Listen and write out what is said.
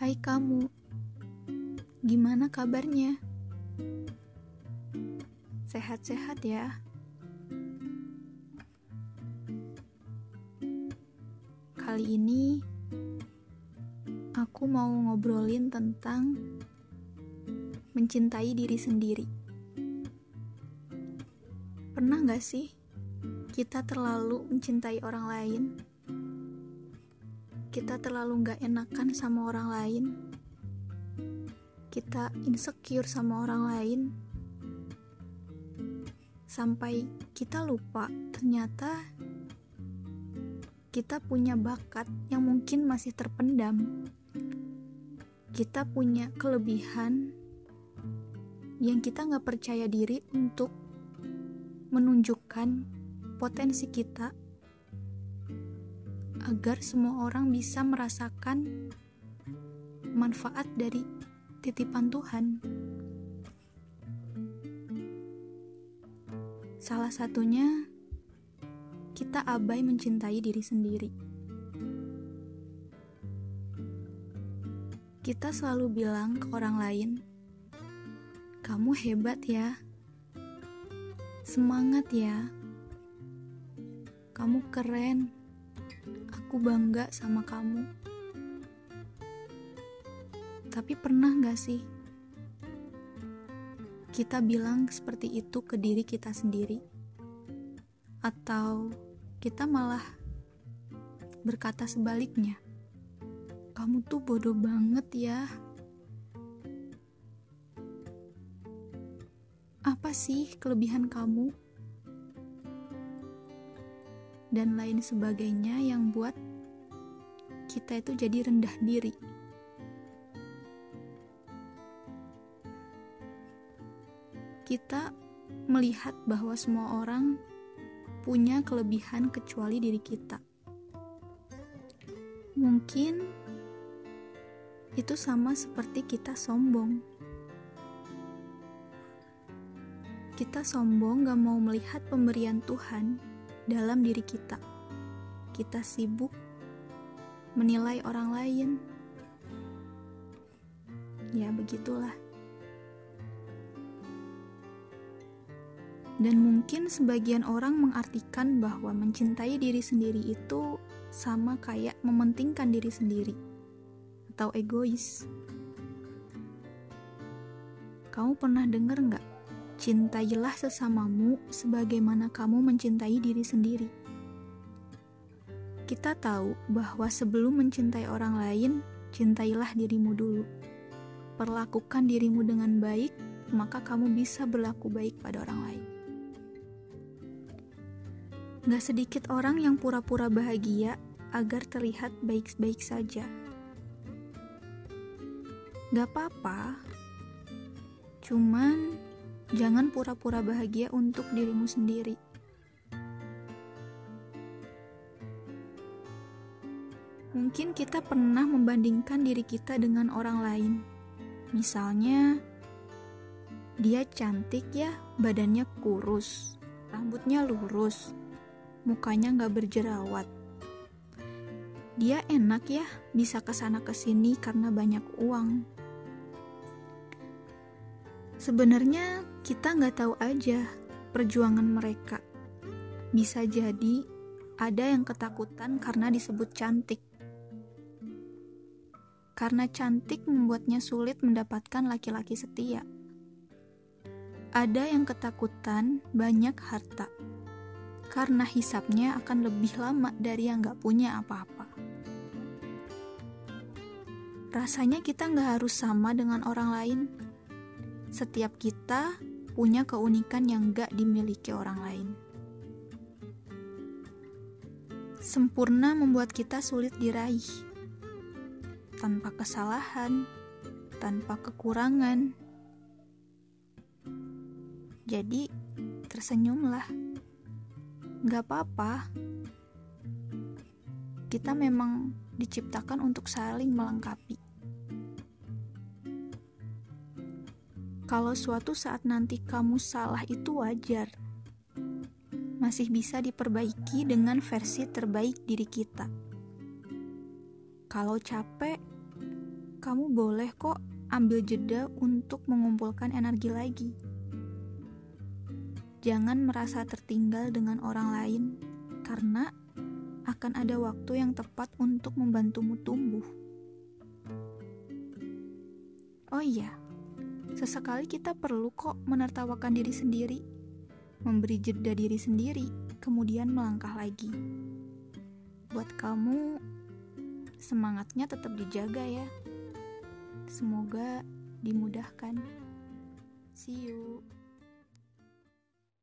Hai kamu, gimana kabarnya? Sehat-sehat ya? Kali ini aku mau ngobrolin tentang mencintai diri sendiri. Pernah gak sih kita terlalu mencintai orang lain? Kita terlalu nggak enakan sama orang lain, kita insecure sama orang lain, sampai kita lupa ternyata kita punya bakat yang mungkin masih terpendam. Kita punya kelebihan yang kita nggak percaya diri untuk menunjukkan potensi kita agar semua orang bisa merasakan manfaat dari titipan Tuhan. Salah satunya, kita abai mencintai diri sendiri. Kita selalu bilang ke orang lain, "Kamu hebat ya, semangat ya, kamu keren." Aku bangga sama kamu. Tapi pernah gak sih kita bilang seperti itu ke diri kita sendiri? Atau kita malah berkata sebaliknya? Kamu tuh bodoh banget ya. Apa sih kelebihan kamu? Dan lain sebagainya yang buat kita itu jadi rendah diri. Kita melihat bahwa semua orang punya kelebihan kecuali diri kita. Mungkin itu sama seperti kita sombong. Kita sombong gak mau melihat pemberian Tuhan dalam diri kita. Kita sibuk menilai orang lain. Ya, begitulah. Dan mungkin sebagian orang mengartikan bahwa mencintai diri sendiri itu sama kayak mementingkan diri sendiri atau egois. Kamu pernah dengar nggak Cintailah sesamamu sebagaimana kamu mencintai diri sendiri. Kita tahu bahwa sebelum mencintai orang lain, cintailah dirimu dulu. Perlakukan dirimu dengan baik, maka kamu bisa berlaku baik pada orang lain. Gak sedikit orang yang pura-pura bahagia agar terlihat baik-baik saja. Gak apa-apa, cuman Jangan pura-pura bahagia untuk dirimu sendiri. Mungkin kita pernah membandingkan diri kita dengan orang lain. Misalnya, dia cantik ya, badannya kurus, rambutnya lurus, mukanya nggak berjerawat. Dia enak ya, bisa ke sana ke sini karena banyak uang. Sebenarnya kita nggak tahu aja perjuangan mereka. Bisa jadi ada yang ketakutan karena disebut cantik. Karena cantik membuatnya sulit mendapatkan laki-laki setia. Ada yang ketakutan banyak harta, karena hisapnya akan lebih lama dari yang gak punya apa-apa. Rasanya kita nggak harus sama dengan orang lain. Setiap kita punya keunikan yang gak dimiliki orang lain. Sempurna membuat kita sulit diraih. Tanpa kesalahan, tanpa kekurangan. Jadi, tersenyumlah. Gak apa-apa. Kita memang diciptakan untuk saling melengkapi. Kalau suatu saat nanti kamu salah itu wajar. Masih bisa diperbaiki dengan versi terbaik diri kita. Kalau capek, kamu boleh kok ambil jeda untuk mengumpulkan energi lagi. Jangan merasa tertinggal dengan orang lain, karena akan ada waktu yang tepat untuk membantumu tumbuh. Oh iya, sesekali kita perlu kok menertawakan diri sendiri, memberi jeda diri sendiri, kemudian melangkah lagi. Buat kamu, semangatnya tetap dijaga ya. Semoga dimudahkan. See you.